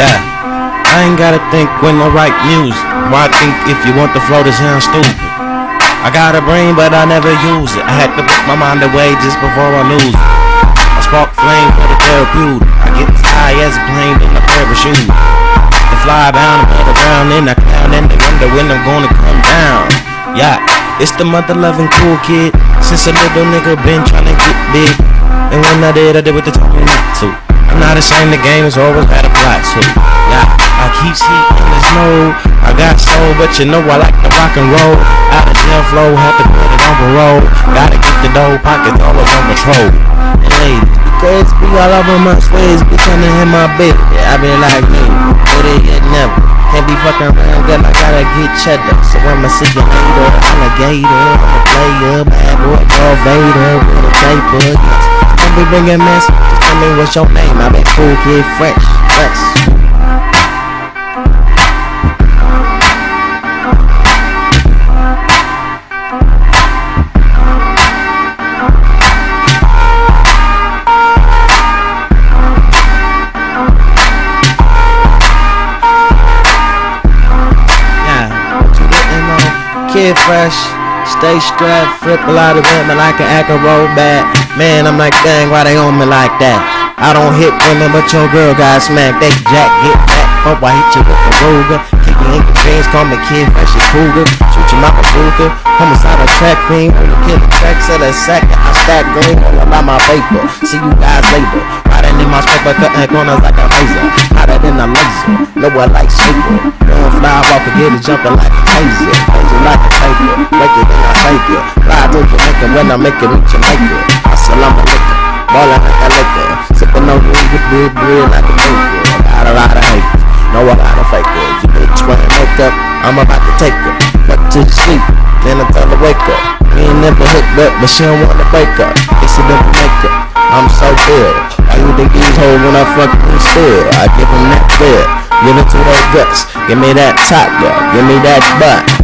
Yeah. I ain't gotta think when I write music. Why think if you want the flow to sound stupid? I got a brain, but I never use it. I had to put my mind away just before I lose it. I spark flame for the therapeutic. I get as high as a plane in a pair of shoes. To fly down above the ground in a cloud and they wonder when I'm gonna come down. Yeah, it's the mother loving cool kid. Since a little nigga been trying to get big. And when I did, I did what they told me not to. I'm not ashamed the game is always had a plot to. Yeah, I keep heat in the snow. I got soul, but you know I like to rock and roll. Out of jail flow, had to put it on parole. Gotta get the dough, pockets always on patrol. Ladies, because be all over my be trying to hit my baby. I been like me, but it ain't never. Can't be fucking around, girl, I gotta get cheddar. So I'ma see you later, alligator, I'm a player, bad boy, Darth Vader, with a paper, yes. Don't be bringing mess, just tell me what's your name. I been cool kid, fresh, fresh. Kid fresh, stay strapped, flip a lot of women like an acro back. Man, I'm like, dang, why they on me like that? I don't hit women, but your girl got smacked. They jack, get back, oh, fuck, why hit you with a Ruger. Kick you in your dreams, call me Kid Fresh, you cougar. Shoot you like a Ruger. Homicide a track fiend, when you kill the track, sell a sack. I stack green, all about my paper. See you guys later. Riding in my scraper, cutting corners like a razor. Hotter than a laser, know like super. Don't fly, walk get it jumping like a taser. Taser like a taper, break it then I take it. Fly to Jamaica when I make it reach Jamaica. I'm a liquor, ballin' like a liquor. Sippin' on weed with big bread like a baker. Got a lot of haters, know I got a faker. You bitch wearing makeup, I'm about to take her. Fuck to sleep, then I tell her wake up. We ain't never hooked up, but she don't wanna break up. It's a different makeup. I'm so good. Why you think these hoes when I fuck them still? I give them that bed. Give it to those guts. Give me that top, girl. Give me that butt.